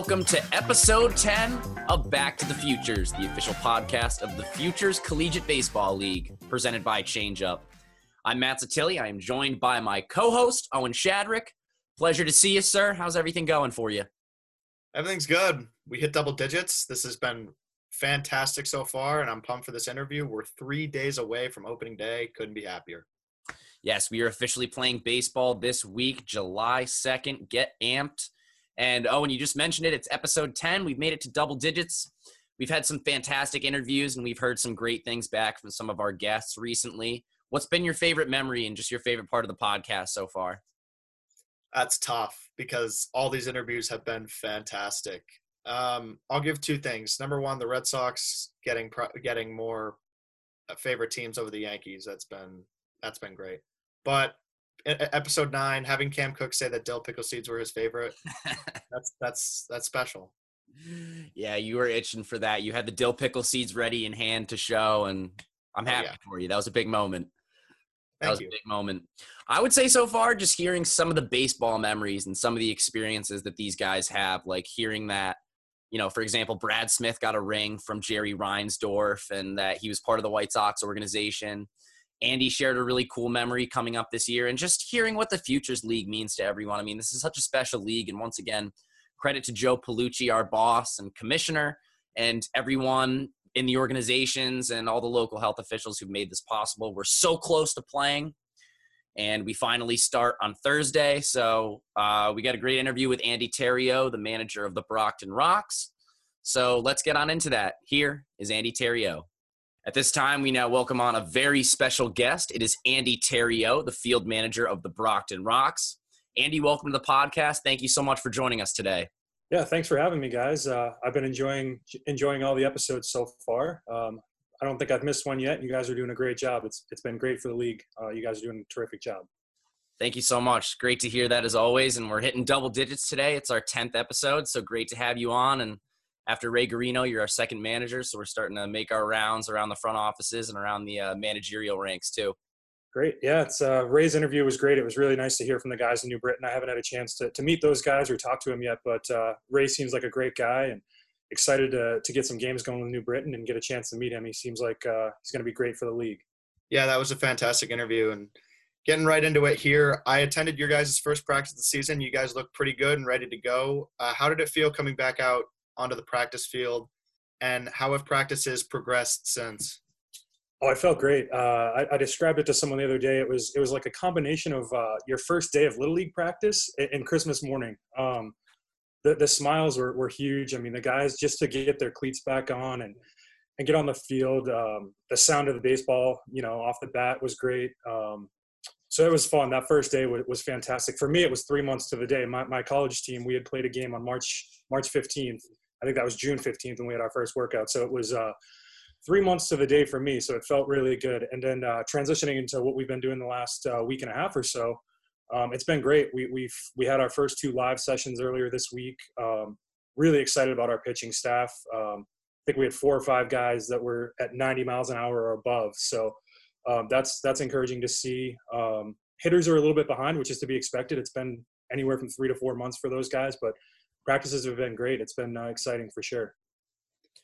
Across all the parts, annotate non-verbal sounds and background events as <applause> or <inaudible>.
welcome to episode 10 of Back to the Futures, the official podcast of the Futures Collegiate Baseball League, presented by ChangeUp. I'm Matt Satilli. I am joined by my co host, Owen Shadrick. Pleasure to see you, sir. How's everything going for you? Everything's good. We hit double digits. This has been fantastic so far, and I'm pumped for this interview. We're three days away from opening day. Couldn't be happier. Yes, we are officially playing baseball this week, July 2nd. Get amped. And oh, and you just mentioned it, it's episode 10. We've made it to double digits. We've had some fantastic interviews and we've heard some great things back from some of our guests recently. What's been your favorite memory and just your favorite part of the podcast so far? That's tough because all these interviews have been fantastic. Um, I'll give two things. Number one, the Red Sox getting getting more uh, favorite teams over the Yankees. That's been that's been great. But episode nine, having Cam Cook say that dill pickle seeds were his favorite. <laughs> that's that's that's special. Yeah, you were itching for that. You had the dill pickle seeds ready in hand to show, and I'm oh, happy oh, yeah. for you. That was a big moment. That Thank was you. a big moment. I would say so far, just hearing some of the baseball memories and some of the experiences that these guys have, like hearing that, you know, for example, Brad Smith got a ring from Jerry Reinsdorf and that he was part of the White Sox organization. Andy shared a really cool memory coming up this year and just hearing what the Futures League means to everyone. I mean, this is such a special league. And once again, credit to Joe Paolucci, our boss and commissioner, and everyone in the organizations and all the local health officials who've made this possible. We're so close to playing. And we finally start on Thursday. So uh, we got a great interview with Andy Theriault, the manager of the Brockton Rocks. So let's get on into that. Here is Andy Theriault. At this time, we now welcome on a very special guest. It is Andy Theriault, the field manager of the Brockton Rocks. Andy, welcome to the podcast. Thank you so much for joining us today. Yeah, thanks for having me, guys. Uh, I've been enjoying enjoying all the episodes so far. Um, I don't think I've missed one yet. You guys are doing a great job. It's it's been great for the league. Uh, you guys are doing a terrific job. Thank you so much. Great to hear that as always. And we're hitting double digits today. It's our tenth episode, so great to have you on. And after Ray Garino, you're our second manager, so we're starting to make our rounds around the front offices and around the uh, managerial ranks too. Great. Yeah, it's uh, Ray's interview was great. It was really nice to hear from the guys in New Britain. I haven't had a chance to, to meet those guys or talk to him yet, but uh, Ray seems like a great guy and excited to, to get some games going with New Britain and get a chance to meet him. He seems like uh, he's going to be great for the league. Yeah, that was a fantastic interview. And getting right into it here, I attended your guys' first practice of the season. You guys looked pretty good and ready to go. Uh, how did it feel coming back out onto the practice field, and how have practices progressed since? Oh, I felt great. Uh, I, I, described it to someone the other day. It was it was like a combination of uh, your first day of little league practice and, Christmas morning. Um, the the smiles were, were huge. I mean, the guys just to get their cleats back on and and get on the field. Um, the sound of the baseball, you know, off the bat was great. Um, so it was fun. That first day was, was fantastic. For me, it was three months to the day. My, my college team, we had played a game on March March 15th, I think that was June 15th when we had our first workout. So it was uh, three months to the day for me. So it felt really good. And then uh, transitioning into what we've been doing the last uh, week and a half or so, um, it's been great. We we've we had our first two live sessions earlier this week. Um, really excited about our pitching staff. Um, I think we had four or five guys that were at 90 miles an hour or above. So um, that's that's encouraging to see. Um, hitters are a little bit behind, which is to be expected. It's been anywhere from three to four months for those guys, but practices have been great. It's been uh, exciting for sure.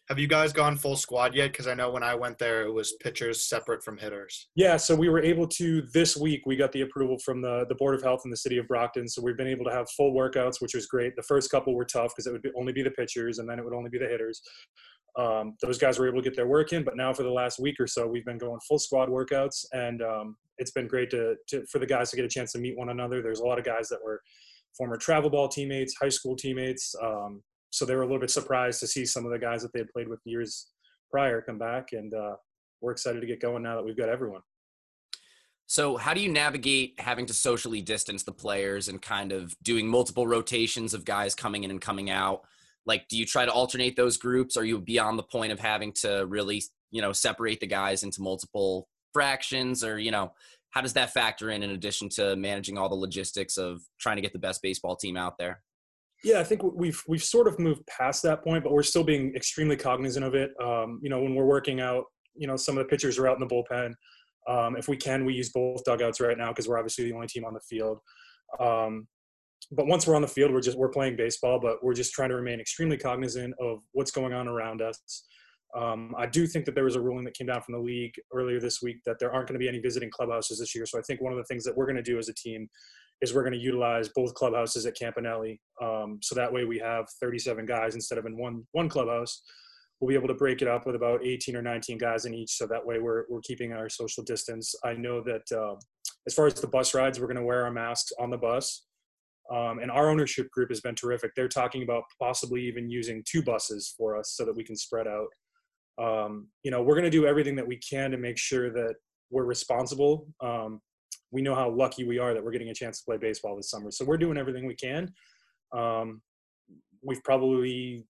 Have you guys gone full squad yet? Because I know when I went there, it was pitchers separate from hitters. Yeah, so we were able to this week. We got the approval from the the board of health in the city of Brockton, so we've been able to have full workouts, which was great. The first couple were tough because it would be, only be the pitchers, and then it would only be the hitters. Um, those guys were able to get their work in, but now for the last week or so, we've been going full squad workouts, and um, it's been great to, to for the guys to get a chance to meet one another. There's a lot of guys that were former travel ball teammates, high school teammates. Um, so they were a little bit surprised to see some of the guys that they had played with years prior come back, and uh, we're excited to get going now that we've got everyone. So, how do you navigate having to socially distance the players and kind of doing multiple rotations of guys coming in and coming out? Like, do you try to alternate those groups? Are you beyond the point of having to really, you know, separate the guys into multiple fractions, or you know, how does that factor in in addition to managing all the logistics of trying to get the best baseball team out there? Yeah, I think we've we've sort of moved past that point, but we're still being extremely cognizant of it. Um, you know, when we're working out, you know, some of the pitchers are out in the bullpen. Um, if we can, we use both dugouts right now because we're obviously the only team on the field. Um, but once we're on the field, we're just we're playing baseball, but we're just trying to remain extremely cognizant of what's going on around us. Um, I do think that there was a ruling that came down from the league earlier this week that there aren't going to be any visiting clubhouses this year. So I think one of the things that we're going to do as a team is we're going to utilize both clubhouses at Campanelli. Um, so that way we have 37 guys instead of in one one clubhouse. We'll be able to break it up with about 18 or 19 guys in each. So that way we're we're keeping our social distance. I know that uh, as far as the bus rides, we're going to wear our masks on the bus. Um, and our ownership group has been terrific. They're talking about possibly even using two buses for us so that we can spread out um, you know, we're going to do everything that we can to make sure that we're responsible. Um, we know how lucky we are that we're getting a chance to play baseball this summer. So we're doing everything we can. Um, we've probably,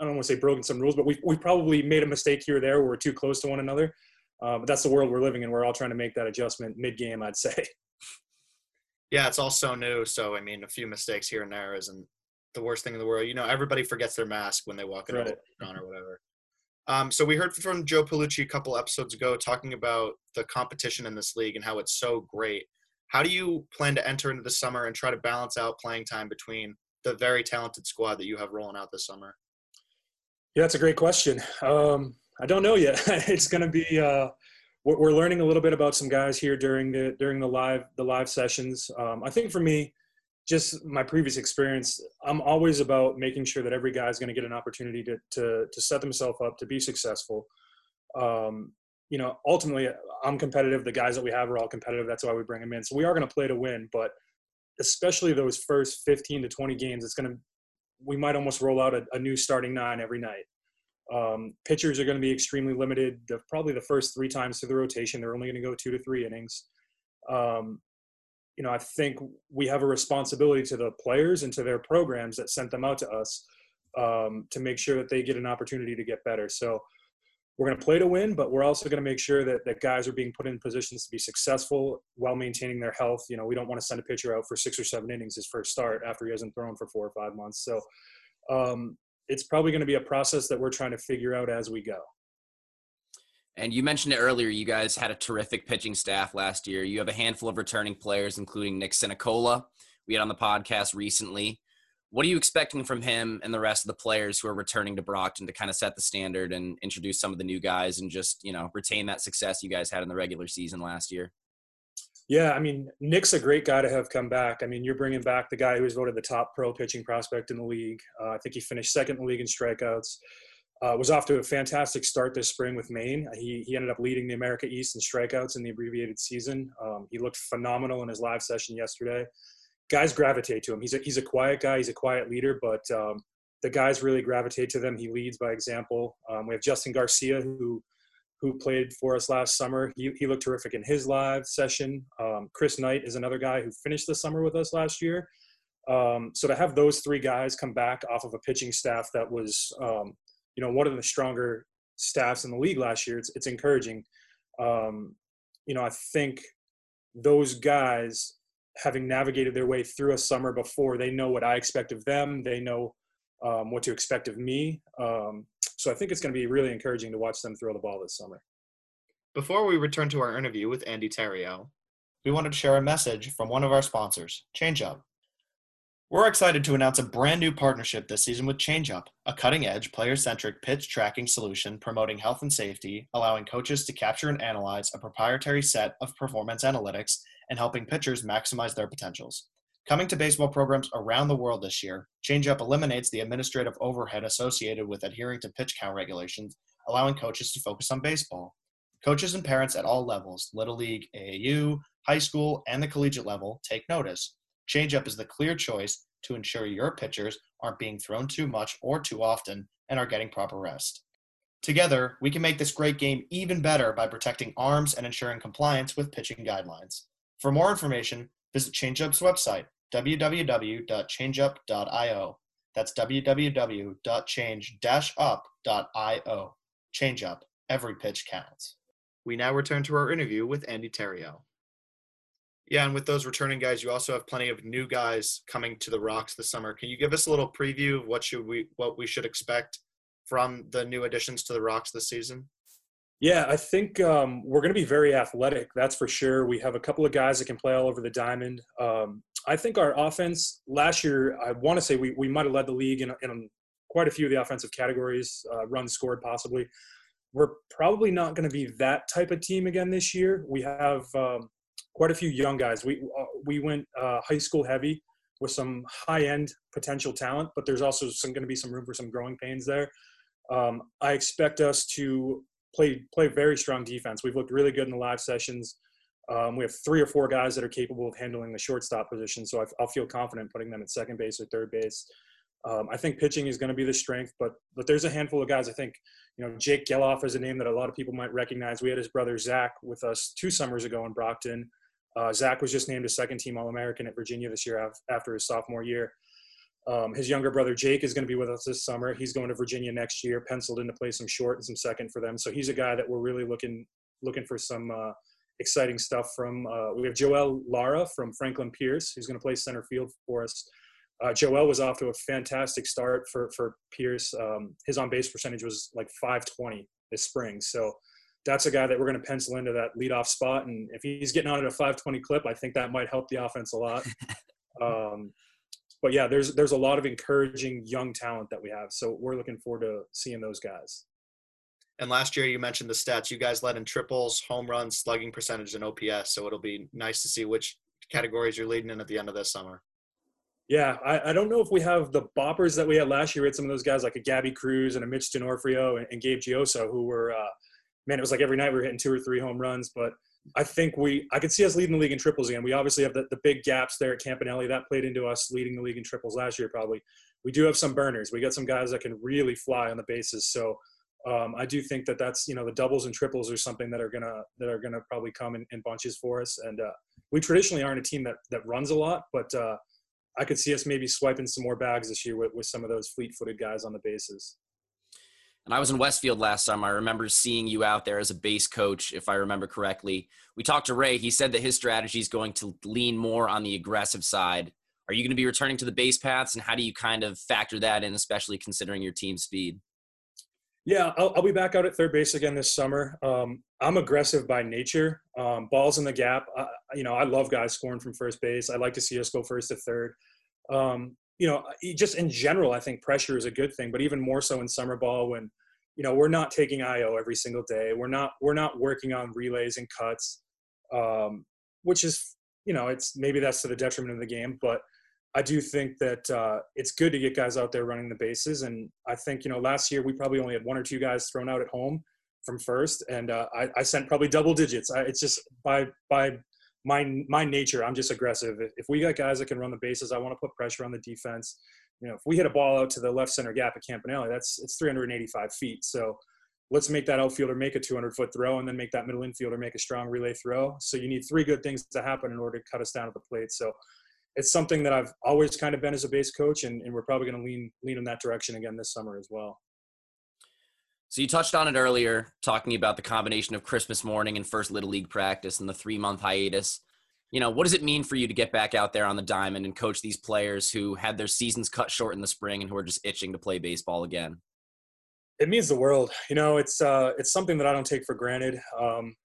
I don't want to say broken some rules, but we've, we've probably made a mistake here or there where we're too close to one another. Uh, but that's the world we're living in. We're all trying to make that adjustment mid game, I'd say. <laughs> Yeah, it's all so new. So, I mean, a few mistakes here and there isn't the worst thing in the world. You know, everybody forgets their mask when they walk in right. a restaurant or whatever. Um, so we heard from Joe Paolucci a couple episodes ago talking about the competition in this league and how it's so great. How do you plan to enter into the summer and try to balance out playing time between the very talented squad that you have rolling out this summer? Yeah, that's a great question. Um, I don't know yet. <laughs> it's going to be. Uh, we're learning a little bit about some guys here during the during the live the live sessions. Um, I think for me, just my previous experience, I'm always about making sure that every guy is going to get an opportunity to to to set themselves up to be successful. Um, you know, ultimately, I'm competitive. The guys that we have are all competitive. That's why we bring them in. So we are going to play to win, but especially those first 15 to 20 games, it's going to we might almost roll out a, a new starting nine every night. Um, pitchers are going to be extremely limited. The, probably the first three times through the rotation, they're only going to go two to three innings. Um, you know, I think we have a responsibility to the players and to their programs that sent them out to us um, to make sure that they get an opportunity to get better. So we're going to play to win, but we're also going to make sure that, that guys are being put in positions to be successful while maintaining their health. You know, we don't want to send a pitcher out for six or seven innings his first start after he hasn't thrown for four or five months. So um, it's probably going to be a process that we're trying to figure out as we go. And you mentioned it earlier, you guys had a terrific pitching staff last year. You have a handful of returning players, including Nick Sinacola. We had on the podcast recently. What are you expecting from him and the rest of the players who are returning to Brockton to kind of set the standard and introduce some of the new guys and just, you know, retain that success you guys had in the regular season last year? Yeah, I mean, Nick's a great guy to have come back. I mean, you're bringing back the guy who was voted the top pro pitching prospect in the league. Uh, I think he finished second in the league in strikeouts. Uh, was off to a fantastic start this spring with Maine. He, he ended up leading the America East in strikeouts in the abbreviated season. Um, he looked phenomenal in his live session yesterday. Guys gravitate to him. He's a, he's a quiet guy. He's a quiet leader, but um, the guys really gravitate to them. He leads by example. Um, we have Justin Garcia, who who played for us last summer. He, he looked terrific in his live session. Um, Chris Knight is another guy who finished the summer with us last year. Um, so to have those three guys come back off of a pitching staff that was um, you know one of the stronger staffs in the league last year. It's it's encouraging. Um, you know, I think those guys having navigated their way through a summer before, they know what I expect of them. They know um, what to expect of me. Um, so I think it's going to be really encouraging to watch them throw the ball this summer. Before we return to our interview with Andy Theriault, we wanted to share a message from one of our sponsors, ChangeUp. We're excited to announce a brand new partnership this season with ChangeUp, a cutting edge, player centric pitch tracking solution promoting health and safety, allowing coaches to capture and analyze a proprietary set of performance analytics, and helping pitchers maximize their potentials. Coming to baseball programs around the world this year, ChangeUp eliminates the administrative overhead associated with adhering to pitch count regulations, allowing coaches to focus on baseball. Coaches and parents at all levels, Little League, AAU, high school, and the collegiate level, take notice. Changeup is the clear choice to ensure your pitchers aren't being thrown too much or too often and are getting proper rest. Together, we can make this great game even better by protecting arms and ensuring compliance with pitching guidelines. For more information, visit ChangeUp's website, www.changeup.io. That's www.change-up.io. ChangeUp, every pitch counts. We now return to our interview with Andy Theriault. Yeah, and with those returning guys, you also have plenty of new guys coming to the Rocks this summer. Can you give us a little preview of what should we what we should expect from the new additions to the Rocks this season? Yeah, I think um, we're going to be very athletic. That's for sure. We have a couple of guys that can play all over the diamond. Um, I think our offense last year, I want to say we, we might have led the league in, in quite a few of the offensive categories, uh, runs scored possibly. We're probably not going to be that type of team again this year. We have um, quite a few young guys. We uh, we went uh, high school heavy with some high end potential talent, but there's also going to be some room for some growing pains there. Um, I expect us to play play very strong defense. We've looked really good in the live sessions. Um, we have three or four guys that are capable of handling the shortstop position, so I, will feel confident putting them at second base or third base. Um, I think pitching is going to be the strength, but but there's a handful of guys. I think you know Jake Gelof is a name that a lot of people might recognize. We had his brother Zach with us two summers ago in Brockton. Uh, Zach was just named a second team All American at Virginia this year after his sophomore year. Um, his younger brother Jake is going to be with us this summer. He's going to Virginia next year, penciled in to play some short and some second for them. So he's a guy that we're really looking looking for some uh, exciting stuff from. Uh, we have Joel Lara from Franklin Pierce, who's going to play center field for us. Uh, Joel was off to a fantastic start for for Pierce. Um, his on base percentage was like 520 this spring. So that's a guy that we're going to pencil into that leadoff spot. And if he's getting on at a 520 clip, I think that might help the offense a lot. <laughs> Um, but yeah, there's there's a lot of encouraging young talent that we have. So we're looking forward to seeing those guys. And last year, you mentioned the stats. You guys led in triples, home runs, slugging percentage, and OPS. So it'll be nice to see which categories you're leading in at the end of this summer. Yeah, I, I don't know if we have the boppers that we had last year. We had some of those guys like a Gabby Cruz and a Mitch D'Onofrio and, and Gabe Gioso who were, uh, man, it was like every night we were hitting two or three home runs. But I think we, I could see us leading the league in triples again. We obviously have the, the big gaps there at Campanelli. That played into us leading the league in triples last year, probably. We do have some burners. We got some guys that can really fly on the bases. So um, I do think that that's, you know, the doubles and triples are something that are to, that are to probably come in, in, bunches for us. And uh, we traditionally aren't a team that, that runs a lot, but uh, I could see us maybe swiping some more bags this year with, with some of those fleet footed guys on the bases. And I was in Westfield last summer. I remember seeing you out there as a base coach, if I remember correctly. We talked to Ray. He said that his strategy is going to lean more on the aggressive side. Are you going to be returning to the base paths, and how do you kind of factor that in, especially considering your team speed? Yeah, I'll, I'll be back out at third base again this summer. Um, I'm aggressive by nature. Um, balls in the gap. I, you know, I love guys scoring from first base. I like to see us go first to third. Um, you know, just in general, I think pressure is a good thing, but even more so in summer ball when, you know, we're not taking IO every single day. We're not we're not working on relays and cuts, um, which is you know, it's maybe that's to the detriment of the game, but I do think that uh, it's good to get guys out there running the bases. And I think you know, last year we probably only had one or two guys thrown out at home from first, and uh, I, I, sent probably double digits. I, it's just by by my my nature, I'm just aggressive. If we got guys that can run the bases, I want to put pressure on the defense. You know, if we hit a ball out to the left center gap at Campanelli, that's it's 385 feet. So let's make that outfielder make a 200 foot throw, and then make that middle infielder make a strong relay throw. So you need three good things to happen in order to cut us down at the plate. So it's something that I've always kind of been as a base coach, and, and we're probably going to lean lean in that direction again this summer as well. So you touched on it earlier, talking about the combination of Christmas morning and first Little League practice and the three month hiatus. You know, what does it mean for you to get back out there on the diamond and coach these players who had their seasons cut short in the spring and who are just itching to play baseball again? It means the world. You know, it's uh, it's something that I don't take for granted. Um,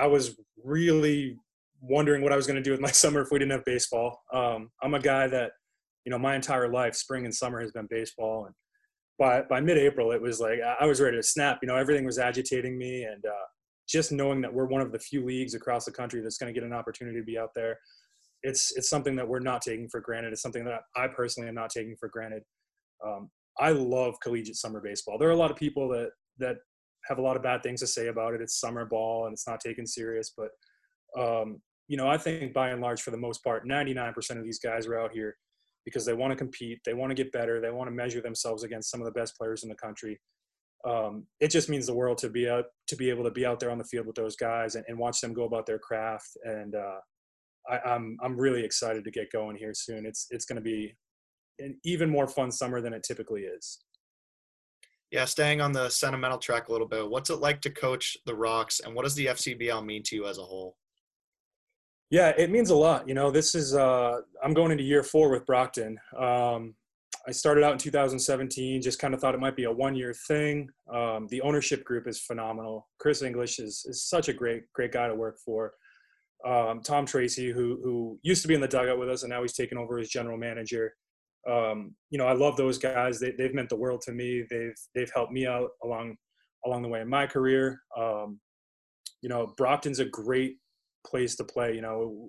I was really wondering what I was going to do with my <laughs> summer if we didn't have baseball. Um, I'm a guy that, you know, my entire life, spring and summer has been baseball, and by by mid-April, it was like I was ready to snap. You know, everything was agitating me, and uh, just knowing that we're one of the few leagues across the country that's going to get an opportunity to be out there, it's it's something that we're not taking for granted. It's something that I personally am not taking for granted. Um, I love collegiate summer baseball. There are a lot of people that that have a lot of bad things to say about it. It's summer ball and it's not taken serious, but um, you know, I think by and large, for the most part, 99% of these guys are out here because they want to compete, they want to get better, they want to measure themselves against some of the best players in the country. Um, it just means the world to be out to be able to be out there on the field with those guys and, and watch them go about their craft. And uh, I, I'm I'm really excited to get going here soon. It's it's going to be an even more fun summer than it typically is. Yeah, staying on the sentimental track a little bit, what's it like to coach the Rocks, and what does the FCBL mean to you as a whole? Yeah, it means a lot. You know, this is uh, I'm going into year four with Brockton. Um, I started out in 2017, just kind of thought it might be a one-year thing. Um, the ownership group is phenomenal. Chris English is is such a great great guy to work for. um, Tom Tracy, who who used to be in the dugout with us, and now he's taken over as general manager. Um, you know, I love those guys. They, they've meant the world to me. They've they've helped me out along along the way in my career. Um, you know, Brockton's a great place to play. You know,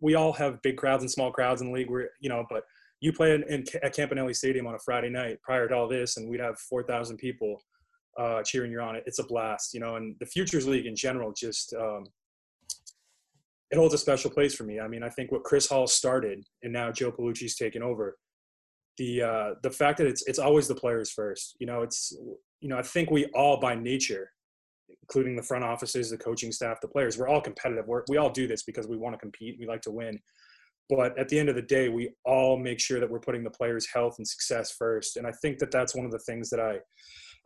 we all have big crowds and small crowds in the league. Where you know, but you play in, in at Campanelli Stadium on a Friday night prior to all this, and we'd have four thousand people uh, cheering you on. It, it's a blast, you know. And the Futures League in general just um, it holds a special place for me. I mean, I think what Chris Hall started and now Joe Paolucci's taken over. The uh, the fact that it's it's always the players first. You know, it's you know I think we all by nature, including the front offices, the coaching staff, the players, we're all competitive. We're, we all do this because we want to compete. We like to win. But at the end of the day, we all make sure that we're putting the players' health and success first. And I think that that's one of the things that I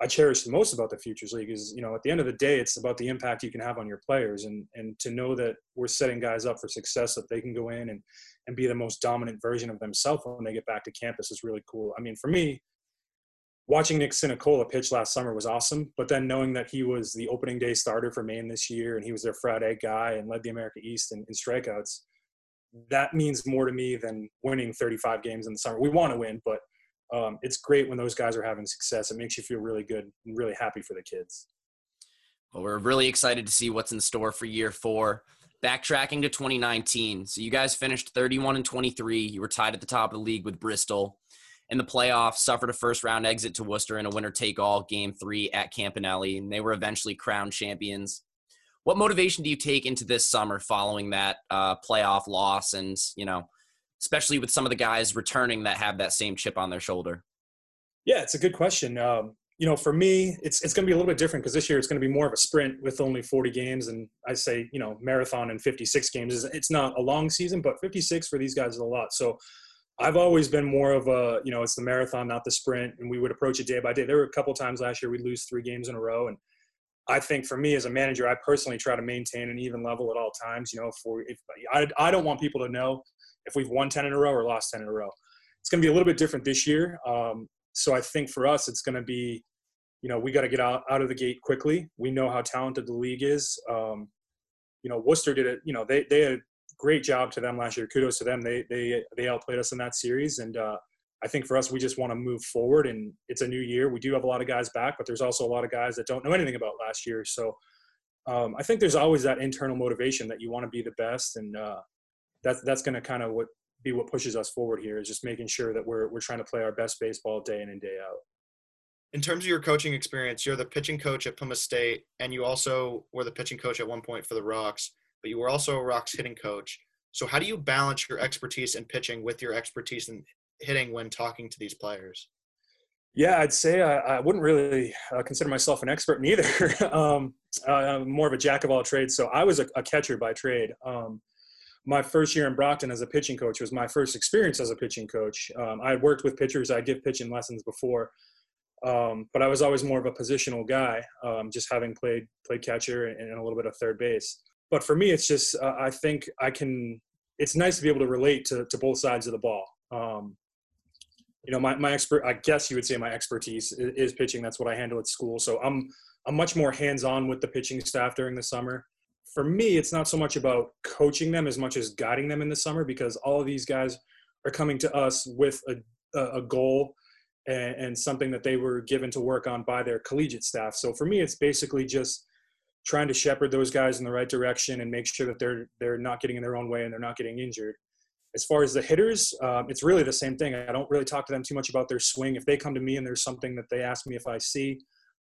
I cherish the most about the Futures League is, you know, at the end of the day, it's about the impact you can have on your players and, and to know that we're setting guys up for success, that they can go in and, and be the most dominant version of themselves when they get back to campus is really cool. I mean, for me, watching Nick Sinacola pitch last summer was awesome, but then knowing that he was the opening day starter for Maine this year and he was their Friday guy and led the America East in, in strikeouts, that means more to me than winning 35 games in the summer. We want to win, but – um, it's great when those guys are having success. It makes you feel really good and really happy for the kids. Well, we're really excited to see what's in store for year four. Backtracking to 2019. So you guys finished 31 and 23. You were tied at the top of the league with Bristol. In the playoffs, suffered a first round exit to Worcester in a winner take all game three at Campanelli, and they were eventually crowned champions. What motivation do you take into this summer following that uh, playoff loss and, you know, especially with some of the guys returning that have that same chip on their shoulder? Yeah, it's a good question. Um, you know, for me, it's it's going to be a little bit different because this year it's going to be more of a sprint with only 40 games, and I say you know marathon and 56 games is it's not a long season, but 56 for these guys is a lot. So I've always been more of a you know it's the marathon, not the sprint, and we would approach it day by day. There were a couple times last year we'd lose three games in a row, and I think for me as a manager, I personally try to maintain an even level at all times. You know, for if I I don't want people to know if we've won 10 in a row or lost 10 in a row. It's going to be a little bit different this year. Um, so I think for us, it's going to be, you know, we got to get out, out of the gate quickly. We know how talented the league is. Um, you know, Worcester did it, you know, they, they had great job to them last year. Kudos to them. They, they, they outplayed us in that series. And uh, I think for us, we just want to move forward and it's a new year. We do have a lot of guys back, but there's also a lot of guys that don't know anything about last year. So um, I think there's always that internal motivation that you want to be the best. And, uh, that's that's going to kind of what be what pushes us forward here is just making sure that we're we're trying to play our best baseball day in and day out. In terms of your coaching experience, you're the pitching coach at Plymouth State, and you also were the pitching coach at one point for the Rocks, but you were also a Rocks hitting coach. So how do you balance your expertise in pitching with your expertise in hitting when talking to these players? Yeah, I'd say I, I wouldn't really uh, consider myself an expert neither. <laughs> um, uh, I'm more of a jack of all trades. So I was a, a catcher by trade. Um, my first year in Brockton as a pitching coach was my first experience as a pitching coach. Um, I had worked with pitchers, I give pitching lessons before, um, but I was always more of a positional guy, um, just having played played catcher and, a little bit of third base. But for me, it's just uh, I think I can. It's nice to be able to relate to, to both sides of the ball. Um, you know, my, my expert, I guess you would say my expertise is, is pitching. That's what I handle at school. So I'm I'm much more hands on with the pitching staff during the summer for me, it's not so much about coaching them as much as guiding them in the summer because all of these guys are coming to us with a, a goal and, and something that they were given to work on by their collegiate staff. So for me, it's basically just trying to shepherd those guys in the right direction and make sure that they're they're not getting in their own way and they're not getting injured. As far as the hitters, um, it's really the same thing. I don't really talk to them too much about their swing. If they come to me and there's something that they ask me if I see,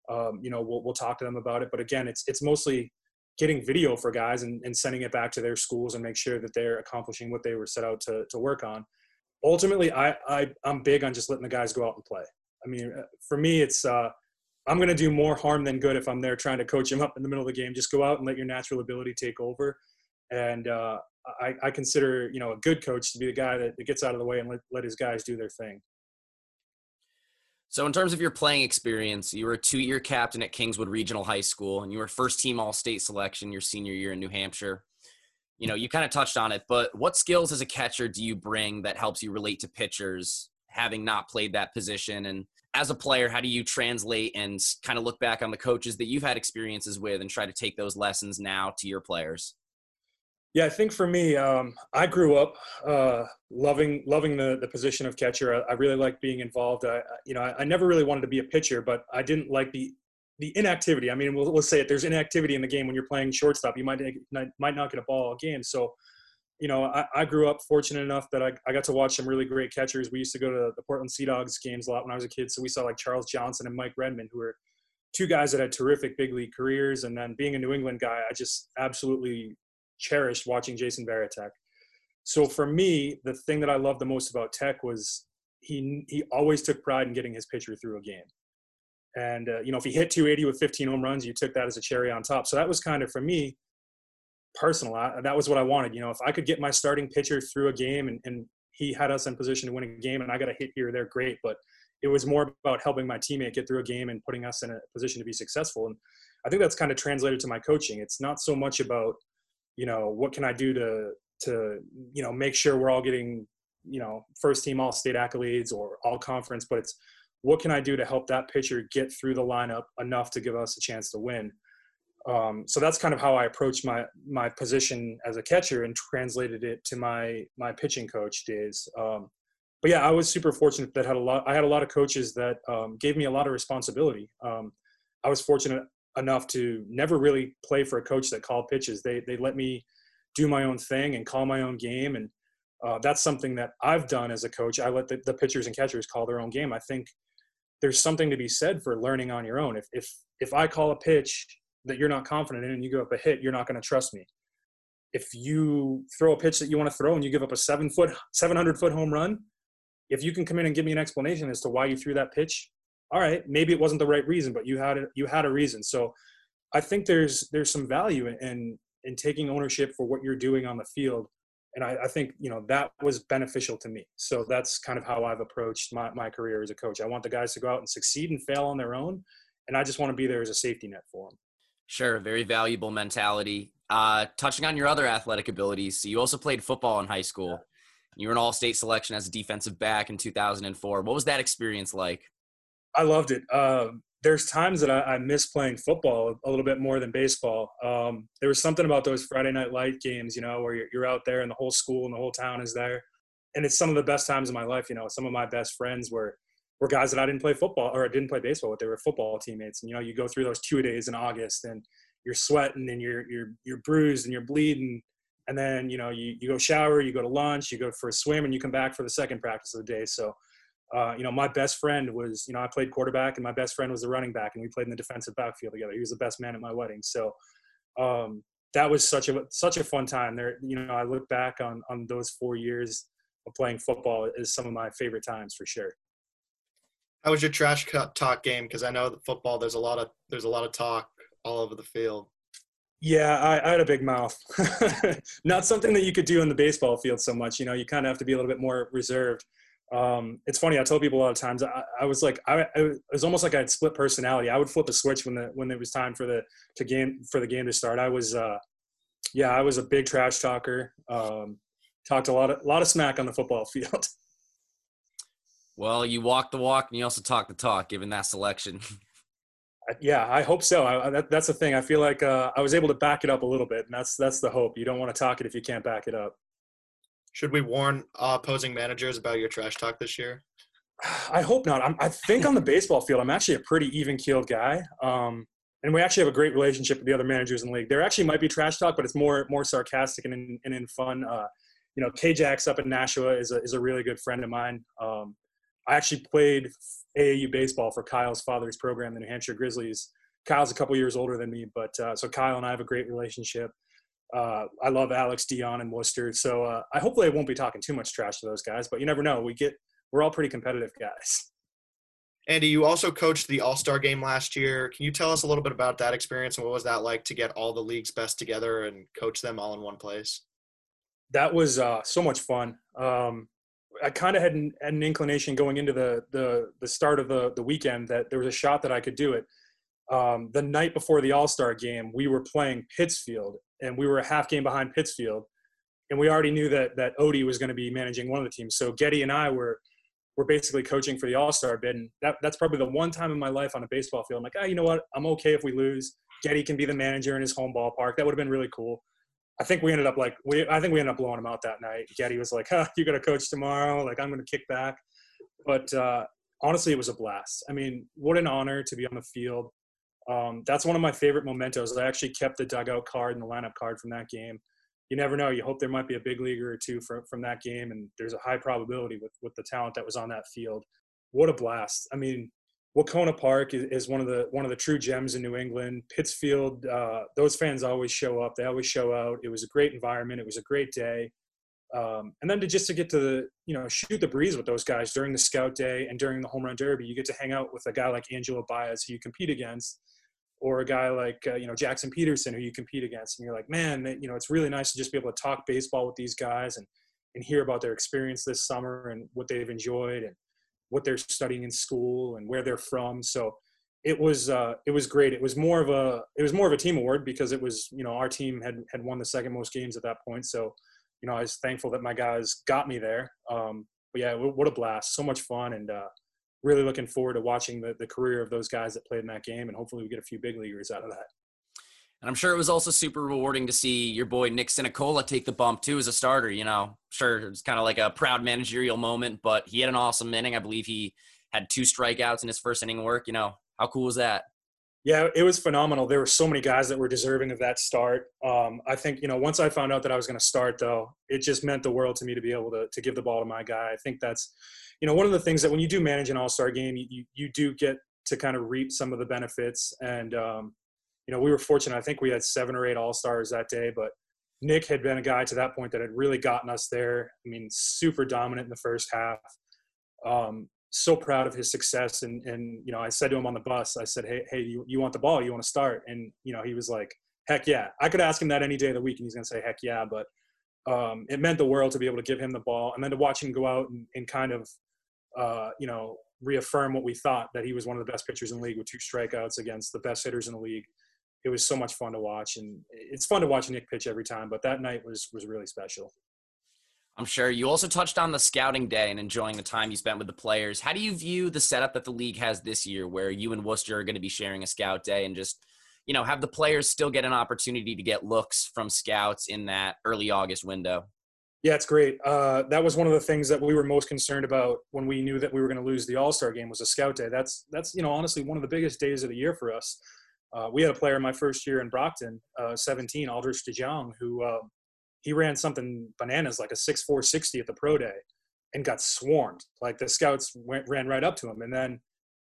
um, you know, we'll, we'll talk to them about it. But again, it's it's mostly getting video for guys and, and sending it back to their schools and make sure that they're accomplishing what they were set out to, to work on. Ultimately, I, I, I'm big on just letting the guys go out and play. I mean, uh, for me, it's, uh, I'm going to do more harm than good if I'm there trying to coach him up in the middle of the game. Just go out and let your natural ability take over. And uh, I, I, consider, you know, a good coach to be the guy that, gets out of the way and let, let his guys do their thing. So, in terms of your playing experience, you were a two year captain at Kingswood Regional High School, and you were first team All State selection your senior year in New Hampshire. You know, you kind of touched on it, but what skills as a catcher do you bring that helps you relate to pitchers, having not played that position? And as a player, how do you translate and kind of look back on the coaches that you've had experiences with and try to take those lessons now to your players? Yeah, I think for me, um, I grew up uh, loving loving the the position of catcher. I, I really like being involved. I, you know, I, I, never really wanted to be a pitcher, but I didn't like the the inactivity. I mean, we'll, we'll say it. There's inactivity in the game when you're playing shortstop. You might might not get a ball a game. So, you know, I, I grew up fortunate enough that I, I got to watch some really great catchers. We used to go to the Portland Sea Dogs games a lot when I was a kid. So we saw like Charles Johnson and Mike Redmond, who were two guys that had terrific big league careers. And then being a New England guy, I just absolutely cherished watching Jason Varitek. So for me, the thing that I loved the most about Tek was he he always took pride in getting his pitcher through a game. And uh, you know, if he hit 280 with 15 home runs, you took that as a cherry on top. So that was kind of for me personal. I, that was what I wanted. You know, if I could get my starting pitcher through a game and, and he had us in position to win a game, and I got a hit here or there, great. But it was more about helping my teammate get through a game and putting us in a position to be successful. And I think that's kind of translated to my coaching. It's not so much about you know what can i do to to you know make sure we're all getting you know first team all state accolades or all conference but it's what can i do to help that pitcher get through the lineup enough to give us a chance to win um, so that's kind of how i approached my my position as a catcher and translated it to my my pitching coach days um, but yeah i was super fortunate that had a lot i had a lot of coaches that um, gave me a lot of responsibility um, i was fortunate enough to never really play for a coach that called pitches. They they let me do my own thing and call my own game, and uh, that's something that I've done as a coach. I let the, the pitchers and catchers call their own game. I think there's something to be said for learning on your own. If if if I call a pitch that you're not confident in and you give up a hit, you're not going to trust me. If you throw a pitch that you want to throw and you give up a seven foot, 700 foot home run, if you can come in and give me an explanation as to why you threw that pitch, all right, maybe it wasn't the right reason, but you had a, you had a reason. So I think there's there's some value in in taking ownership for what you're doing on the field. And I, I, think you know that was beneficial to me. So that's kind of how I've approached my, my career as a coach. I want the guys to go out and succeed and fail on their own, and I just want to be there as a safety net for them. Sure, very valuable mentality. Uh, touching on your other athletic abilities, so you also played football in high school. You were an all-state selection as a defensive back in 2004. What was that experience like? I loved it. Uh, there's times that I, I, miss playing football a little bit more than baseball. Um, there was something about those Friday night light games, you know, where you're, you're, out there and the whole school and the whole town is there. And it's some of the best times of my life. You know, some of my best friends were, were guys that I didn't play football or I didn't play baseball with. They were football teammates. And, you know, you go through those two days in August and you're sweating and you're, you're, you're bruised and you're bleeding. And then, you know, you, you go shower, you go to lunch, you go for a swim and you come back for the second practice of the day. So, uh, you know, my best friend was, you know, I played quarterback and my best friend was the running back and we played in the defensive backfield together. He was the best man at my wedding. So um, that was such a, such a fun time there. You know, I look back on, on those four years of playing football as some of my favorite times for sure. How was your trash talk game? Cause I know that football, there's a lot of, there's a lot of talk all over the field. Yeah, I, I, had a big mouth. <laughs> Not something that you could do in the baseball field so much. You know, you kind of have to be a little bit more reserved um, it's funny. I tell people a lot of times. I, I was like, I, I, was almost like I had split personality. I would flip a switch when the when it was time for the to game for the game to start. I was, uh, yeah, I was a big trash talker. Um, talked a lot of a lot of smack on the football <laughs> field. Well, you walk the walk and you also talk the talk, given that selection. <laughs> yeah, I hope so. I, that, that's the thing. I feel like uh, I was able to back it up a little bit, and that's that's the hope. You don't want to talk it if you can't back it up. Should we warn uh, opposing managers about your trash talk this year? I hope not. I'm, i think on the baseball field, I'm actually a pretty even keeled guy. Um, and we actually have a great relationship with the other managers in the league. There actually might be trash talk, but it's more more sarcastic and in, and in fun. Uh, you know, K-Jax up in Nashua is a, is a really good friend of mine. Um, I actually played AAU baseball for Kyle's father's program, the New Hampshire Grizzlies. Kyle's a couple years older than me, but uh, so Kyle and I have a great relationship. Uh, I love Alex Dion and Worcester, so uh, I hopefully I won't be talking too much trash to those guys. But you never know. We get we're all pretty competitive guys. Andy, you also coached the All Star game last year. Can you tell us a little bit about that experience and what was that like to get all the league's best together and coach them all in one place? That was uh, so much fun. Um, I kind of had an, an, inclination going into the, the the start of the the weekend that there was a shot that I could do it. Um, the night before the All Star game, we were playing Pittsfield, and we were a half game behind Pittsfield, and we already knew that that Odie was going to be managing one of the teams. So Getty and I were were basically coaching for the All Star bid, and that, that's probably the one time in my life on a baseball field. I'm like, ah, oh, you know what? I'm okay if we lose. Getty can be the manager in his home ballpark. That would have been really cool. I think we ended up like we I think we ended up blowing him out that night. Getty was like, huh, you got to coach tomorrow. Like I'm going to kick back. But uh, honestly, it was a blast. I mean, what an honor to be on the field. Um, that's one of my favorite mementos. I actually kept the dugout card and the lineup card from that game. You never know. You hope there might be a big leaguer or two from, from that game, and there's a high probability with, with the talent that was on that field. What a blast! I mean, Wahconah Park is, is, one of the one of the true gems in New England. Pittsfield, uh, those fans always show up. They always show out. It was a great environment. It was a great day. Um, and then to just to get to the you know shoot the breeze with those guys during the scout day and during the home run derby you get to hang out with a guy like angelo baez who you compete against or a guy like uh, you know jackson peterson who you compete against and you're like man you know it's really nice to just be able to talk baseball with these guys and and hear about their experience this summer and what they've enjoyed and what they're studying in school and where they're from so it was uh, it was great it was more of a it was more of a team award because it was you know our team had had won the second most games at that point so you know, I was thankful that my guys got me there. Um, but yeah, what a blast! So much fun, and uh, really looking forward to watching the, the career of those guys that played in that game, and hopefully we get a few big leaguers out of that. And I'm sure it was also super rewarding to see your boy Nick Sinacola take the bump too as a starter. You know, sure it's kind of like a proud managerial moment, but he had an awesome inning. I believe he had two strikeouts in his first inning work. You know, how cool was that? Yeah, it was phenomenal. There were so many guys that were deserving of that start. Um, I think, you know, once I found out that I was going to start, though, it just meant the world to me to be able to, to give the ball to my guy. I think that's, you know, one of the things that when you do manage an all star game, you, you do get to kind of reap some of the benefits. And, um, you know, we were fortunate. I think we had seven or eight all stars that day, but Nick had been a guy to that point that had really gotten us there. I mean, super dominant in the first half. Um, so proud of his success. And, and, you know, I said to him on the bus, I said, Hey, Hey, you, you want the ball? You want to start? And, you know, he was like, heck yeah. I could ask him that any day of the week and he's going to say, heck yeah. But um, it meant the world to be able to give him the ball and then to watch him go out and, and kind of, uh, you know, reaffirm what we thought that he was one of the best pitchers in the league with two strikeouts against the best hitters in the league. It was so much fun to watch, and it's fun to watch Nick pitch every time. But that night was was really special. I'm sure you also touched on the scouting day and enjoying the time you spent with the players. How do you view the setup that the league has this year, where you and Worcester are going to be sharing a scout day and just, you know, have the players still get an opportunity to get looks from scouts in that early August window? Yeah, it's great. Uh, that was one of the things that we were most concerned about when we knew that we were going to lose the All Star game was a scout day. That's that's you know honestly one of the biggest days of the year for us. Uh, we had a player in my first year in Brockton, uh, 17, Aldrich DeJong, who uh, he ran something bananas like a six four sixty at the pro day and got swarmed. Like the scouts went, ran right up to him. And then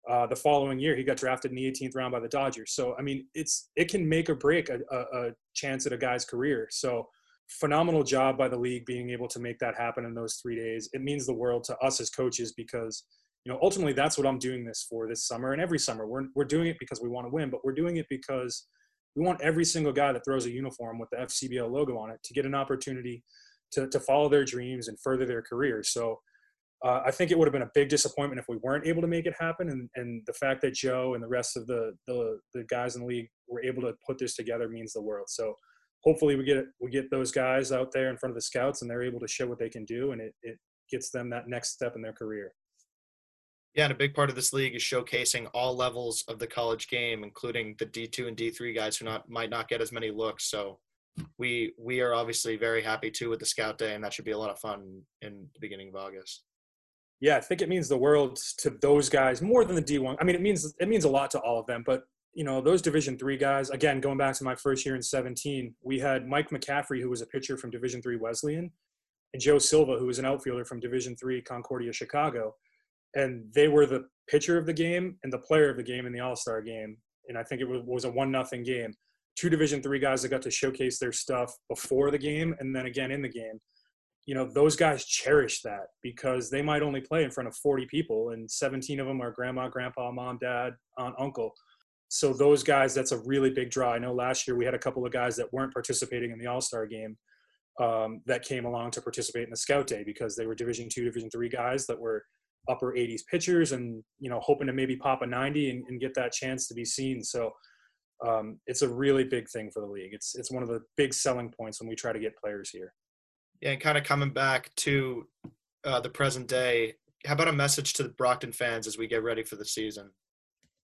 uh, the following year, he got drafted in the 18th round by the Dodgers. So, I mean, it's it can make or break a, a, a chance at a guy's career. So, phenomenal job by the league being able to make that happen in those three days. It means the world to us as coaches because, you know, ultimately that's what I'm doing this for this summer and every summer. We're, we're doing it because we want to win, but we're doing it because – we want every single guy that throws a uniform with the FCBL logo on it to get an opportunity to, to follow their dreams and further their careers. So uh, I think it would have been a big disappointment if we weren't able to make it happen. And, and the fact that Joe and the rest of the, the, the guys in the league were able to put this together means the world. So hopefully we get we get those guys out there in front of the scouts and they're able to show what they can do and it, it gets them that next step in their career. Yeah, and a big part of this league is showcasing all levels of the college game, including the D2 and D3 guys who not might not get as many looks. So we we are obviously very happy too with the scout day, and that should be a lot of fun in the beginning of August. Yeah, I think it means the world to those guys more than the D1. I mean, it means it means a lot to all of them, but you know those Division three guys. Again, going back to my first year in 17, we had Mike McCaffrey, who was a pitcher from Division three Wesleyan, and Joe Silva, who was an outfielder from Division three Concordia Chicago and they were the pitcher of the game and the player of the game in the All Star game. And I think it was, was a one nothing game. Two Division three guys that got to showcase their stuff before the game and then again in the game. You know, those guys cherish that because they might only play in front of 40 people, and 17 of them are grandma, grandpa, mom, dad, aunt, uncle. So those guys, that's a really big draw. I know last year we had a couple of guys that weren't participating in the All Star game um, that came along to participate in the Scout Day because they were Division two, Division three guys that were upper 80s pitchers and you know hoping to maybe pop a 90 and, and get that chance to be seen. So um, it's a really big thing for the league. It's it's one of the big selling points when we try to get players here. Yeah and kind of coming back to uh, the present day how about a message to the brockton fans as we get ready for the season?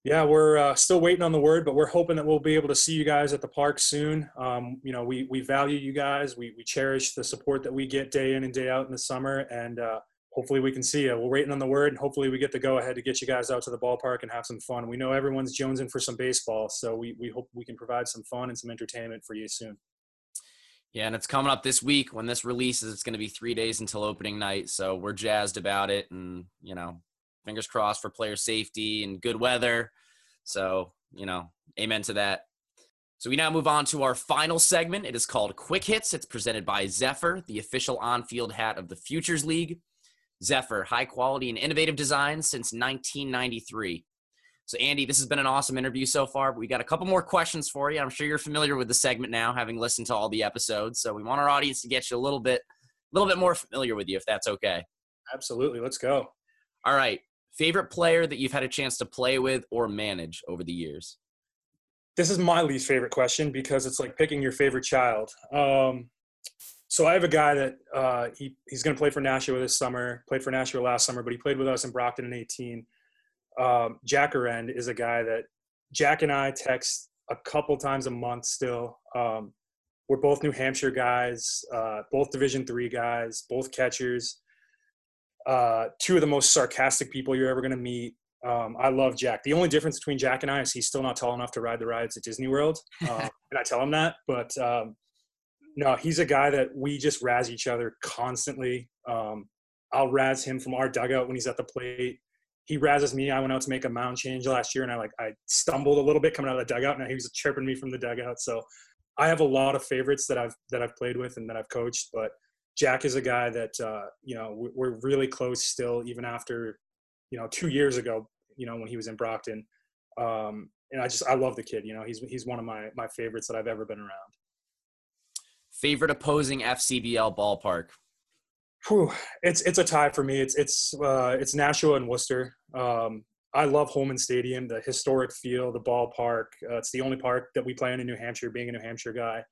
Yeah, we're uh, still waiting on the word, but we're hoping that we'll be able to see you guys at the park soon. Um, you know, we we value you guys. We we cherish the support that we get day in and day out in the summer, and uh, hopefully we can see you. We're waiting on the word, and hopefully we get the go ahead to get you guys out to the ballpark and have some fun. We know everyone's jonesing for some baseball, so we we hope we can provide some fun and some entertainment for you soon. Yeah, and it's coming up this week. When this releases, it's going to be three days until opening night, so we're jazzed about it, and you know, fingers crossed for player safety and good weather. So, you know, amen to that. So we now move on to our final segment. It is called Quick Hits. It's presented by Zephyr, the official on-field hat of the Futures League. Zephyr, high quality and innovative designs since 1993. So, Andy, this has been an awesome interview so far. We got a couple more questions for you. I'm sure you're familiar with the segment now, having listened to all the episodes. So, we want our audience to get you a little bit, a little bit more familiar with you, if that's okay. Absolutely. Let's go. All right. Favorite player that you've had a chance to play with or manage over the years? This is my least favorite question because it's like picking your favorite child. Um, so I have a guy that uh, he, he's going to play for Nashua this summer. Played for Nashua last summer, but he played with us in Brockton in 18. Um, Jack Arend is a guy that Jack and I text a couple times a month still. Um, we're both New Hampshire guys, uh, both Division three guys, both catchers uh, two of the most sarcastic people you're ever going to meet. Um, I love Jack. The only difference between Jack and I is he's still not tall enough to ride the rides at Disney World, uh, <laughs> and I tell him that. But um, no, he's a guy that we just razz each other constantly. Um, I'll razz him from our dugout when he's at the plate. He razzes me. I went out to make a mound change last year, and I like I stumbled a little bit coming out of the dugout, and he was chirping me from the dugout. So I have a lot of favorites that I've that I've played with and that I've coached, but Jack is a guy that uh, you know we're really close still, even after you know two years ago. You know when he was in Brockton, um, and I just I love the kid. You know he's he's one of my my favorites that I've ever been around. Favorite opposing FCBL ballpark? Whew, it's it's a tie for me. It's it's uh, it's Nashua and Worcester. Um, I love Holman Stadium, the historic feel, the ballpark. Uh, it's the only park that we play in in New Hampshire. Being a New Hampshire guy,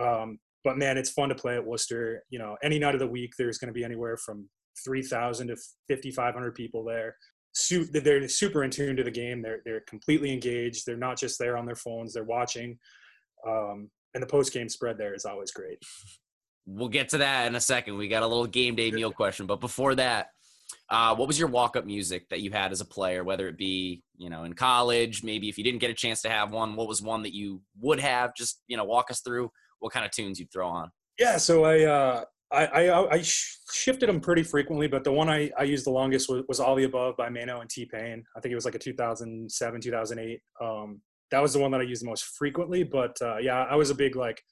um, but man, it's fun to play at Worcester. You know, any night of the week, there's going to be anywhere from 3,000 to 5,500 people there. They're super in tune to the game. They're they're completely engaged. They're not just there on their phones. They're watching. Um, and the post game spread there is always great. We'll get to that in a second. We got a little game day meal question, but before that, uh, what was your walk up music that you had as a player, whether it be you know in college, maybe if you didn't get a chance to have one, what was one that you would have? Just you know, walk us through what kind of tunes you'd throw on. Yeah, so I uh, I, I, I shifted them pretty frequently, but the one I, I used the longest was, was All the Above by Maino and T Pain. I think it was like a 2007, 2008. Um, that was the one that I used the most frequently. But uh, yeah, I was a big like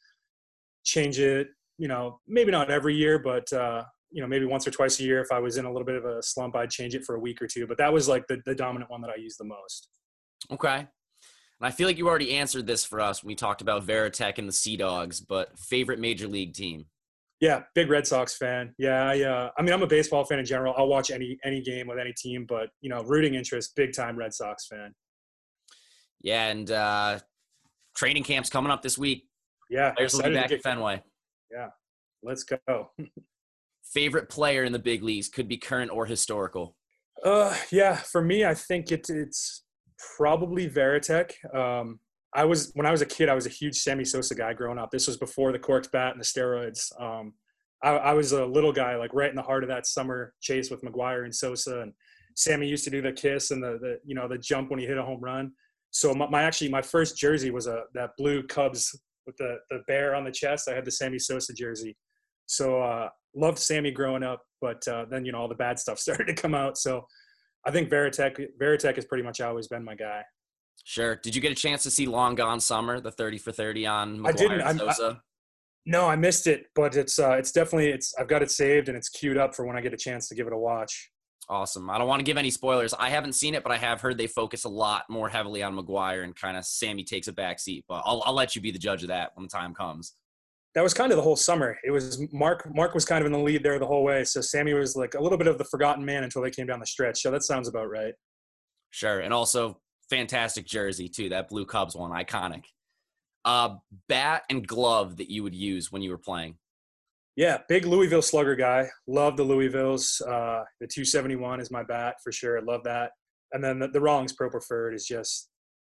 change it. You know, maybe not every year, but uh, you know, maybe once or twice a year. If I was in a little bit of a slump, I'd change it for a week or two. But that was like the, the dominant one that I used the most. Okay. And I feel like you already answered this for us when we talked about Varitek and the Sea Dogs, but favorite major league team? Yeah, big Red Sox fan. Yeah, I, uh, I mean, I'm a baseball fan in general. I'll watch any any game with any team, but you know, rooting interest, big time Red Sox fan. Yeah, and uh, training camps coming up this week. Yeah, players will be back at Fenway. Yeah, let's go. <laughs> Favorite player in the big leagues could be current or historical. Uh, yeah, for me, I think it, it's probably Varitek. Um, I was when I was a kid, I was a huge Sammy Sosa guy growing up. This was before the corked bat and the steroids. Um, I, I, was a little guy, like right in the heart of that summer chase with McGwire and Sosa, and Sammy used to do the kiss and the, the you know the jump when he hit a home run. So my, my actually my first jersey was a that blue Cubs with the the bear on the chest. I had the Sammy Sosa jersey. So uh, loved Sammy growing up, but uh, then you know all the bad stuff <laughs> started to come out. So I think Varitek Varitek has pretty much always been my guy. Sure. Did you get a chance to see Long Gone Summer, the thirty for thirty on McGwire I didn't. I, no, I missed it, but it's uh, it's definitely it's I've got it saved and it's queued up for when I get a chance to give it a watch. Awesome. I don't want to give any spoilers. I haven't seen it, but I have heard they focus a lot more heavily on McGwire and kind of Sammy takes a back seat. But I'll I'll let you be the judge of that when the time comes that was kind of the whole summer. It was Mark. Mark was kind of in the lead there the whole way. So Sammy was like a little bit of the forgotten man until they came down the stretch. So that sounds about right. Sure, and also fantastic jersey too. That blue Cubs one, iconic. Uh, bat and glove that you would use when you were playing. Yeah, big Louisville slugger guy. Love the Louisvilles. Uh, the 271 is my bat for sure. I love that. and then the, the Rawlings Pro Preferred is just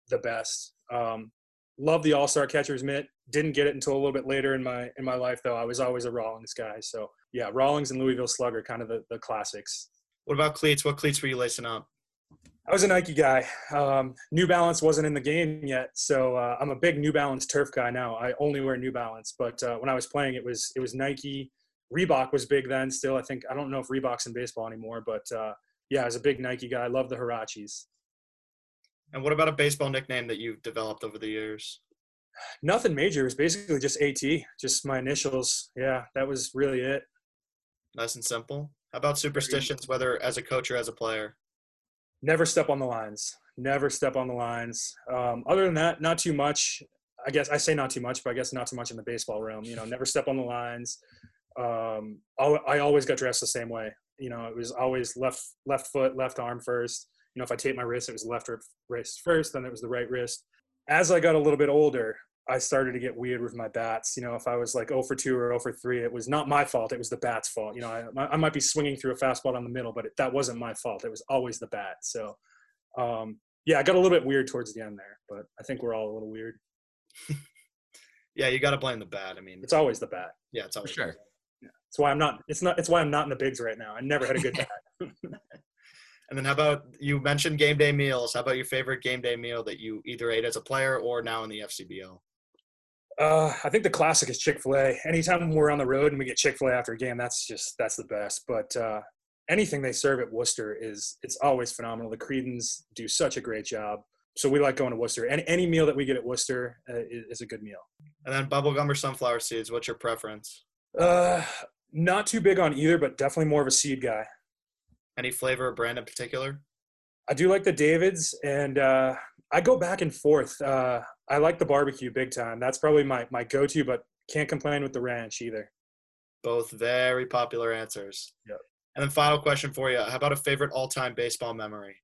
the best. Um, love the All Star catcher's mitt. Didn't get it until a little bit later in my in my life, though. I was always a Rawlings guy. So yeah, Rawlings and Louisville Slugger, kind of the, the classics. What about cleats? What cleats were you lacing up? I was a Nike guy. Um, New Balance wasn't in the game yet, so uh, I'm a big New Balance turf guy now. I only wear New Balance, but uh, when I was playing, it was it was Nike. Reebok was big then. Still, I think I don't know if Reebok's in baseball anymore, but uh, yeah, I was a big Nike guy. I love the Huaraches. And what about a baseball nickname that you've developed over the years? Nothing major. It was basically just AT, just my initials. Yeah, that was really it. Nice and simple. How about superstitions, whether as a coach or as a player? Never step on the lines. Never step on the lines. Um, other than that, not too much. I guess I say not too much, but I guess not too much in the baseball realm. You know, never step on the lines. Um, I always got dressed the same way. You know, it was always left left foot, left arm first. You know, if I taped my wrist, it was left wrist first, then it was the right wrist. As I got a little bit older, I started to get weird with my bats. You know, if I was like 0 for 2 or 0 for 3, it was not my fault. It was the bat's fault. You know, I, I might be swinging through a fastball down the middle, but it, that wasn't my fault. It was always the bat. So, um, yeah, I got a little bit weird towards the end there, but I think we're all a little weird. <laughs> yeah, you got to blame the bat. I mean, it's always the bat. Yeah, it's always For sure. Yeah. It's why I'm not. It's not. It's why I'm not in the bigs right now. I never had a good <laughs> bat. <laughs> and then how about you mentioned game day meals? How about your favorite game day meal that you either ate as a player or now in the FCBL? Uh, I think the classic is Chick Fil A. Anytime we're on the road and we get Chick Fil A after a game, that's just that's the best. But uh, anything they serve at Worcester is it's always phenomenal. The Creedons do such a great job, so we like going to Worcester. Any any meal that we get at Worcester uh, is, is, a good meal. And then bubblegum or sunflower seeds. What's your preference? Uh, not too big on either, but definitely more of a seed guy. Any flavor or brand in particular? I do like the Davids, and uh, I go back and forth. Uh, I like the barbecue big time. That's probably my my go to, but can't complain with the ranch either. Both very popular answers. Yep. And then final question for you: How about a favorite all time baseball memory?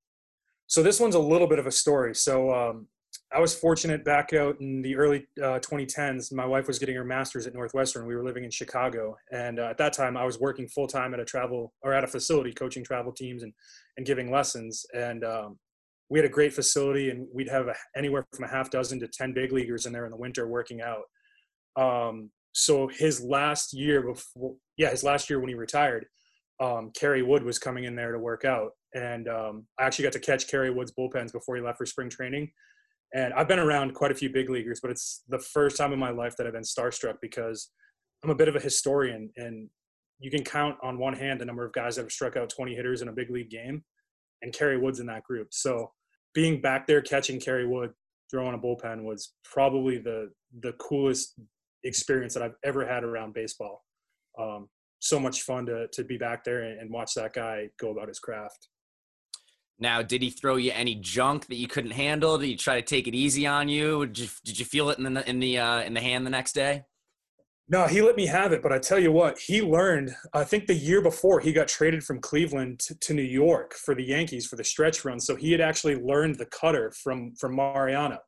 So this one's a little bit of a story. So um, I was fortunate back out in the early uh, 2010s. My wife was getting her master's at Northwestern. We were living in Chicago, and uh, at that time, I was working full time at a travel or at a facility, coaching travel teams and and giving lessons. And um, we had a great facility and we'd have a, anywhere from a half dozen to 10 big leaguers in there in the winter working out. Um, so his last year before, yeah, his last year when he retired, um, Kerry Wood was coming in there to work out. And um, I actually got to catch Kerry Wood's bullpens before he left for spring training. And I've been around quite a few big leaguers, but it's the first time in my life that I've been starstruck because I'm a bit of a historian and you can count on one hand the number of guys that have struck out 20 hitters in a big league game and Kerry Wood's in that group. So being back there catching Kerry Wood throwing a bullpen was probably the the coolest experience that I've ever had around baseball. Um, so much fun to to be back there and, and watch that guy go about his craft. Now, did he throw you any junk that you couldn't handle? Did he try to take it easy on you? Did you, did you feel it in the in the uh, in the hand the next day? No, he let me have it, but I tell you what, he learned. I think the year before he got traded from Cleveland to, to, New York for the Yankees for the stretch run, so he had actually learned the cutter from from Mariano.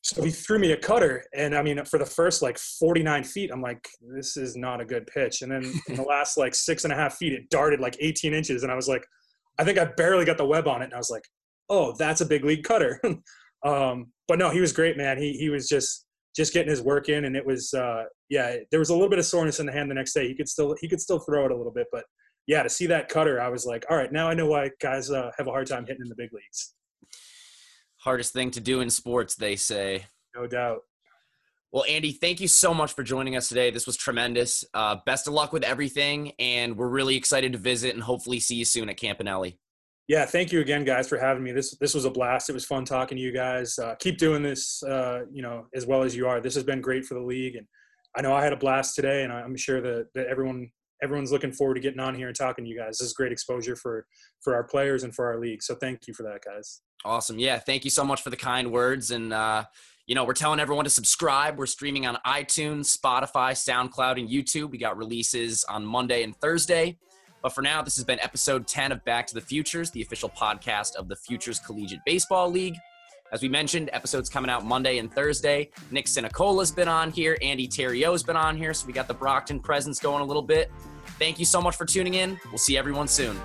So he threw me a cutter, and I mean, for the first like 49 feet, I'm like, this is not a good pitch. And then in the <laughs> last like six and a half feet, it darted like 18 inches, and I was like, I think I barely got the web on it, and I was like, oh, that's a big league cutter. <laughs> um, but no, he was great, man. He he was just just getting his work in, and it was uh, yeah, there was a little bit of soreness in the hand the next day. He could still he could still throw it a little bit, but yeah, to see that cutter, I was like, all right, now I know why guys uh, have a hard time hitting in the big leagues. Hardest thing to do in sports, they say. No doubt. Well, Andy, thank you so much for joining us today. This was tremendous. Uh, best of luck with everything, and we're really excited to visit and hopefully see you soon at Campanelli. Yeah, thank you again, guys, for having me. This this was a blast. It was fun talking to you guys. Uh, keep doing this, uh, you know, as well as you are. This has been great for the league, and I know I had a blast today, and I'm sure that, that everyone everyone's looking forward to getting on here and talking to you guys. This is great exposure for for our players and for our league. So thank you for that, guys. Awesome. Yeah, thank you so much for the kind words, and uh, you know, we're telling everyone to subscribe. We're streaming on iTunes, Spotify, SoundCloud, and YouTube. We got releases on Monday and Thursday. But for now, this has been episode 10 of Back to the Futures, the official podcast of the Futures Collegiate Baseball League. As we mentioned, episodes coming out Monday and Thursday. Nick Sinacola's been on here. Andy Theriault's been on here. So we got the Brockton presence going a little bit. Thank you so much for tuning in. We'll see everyone soon.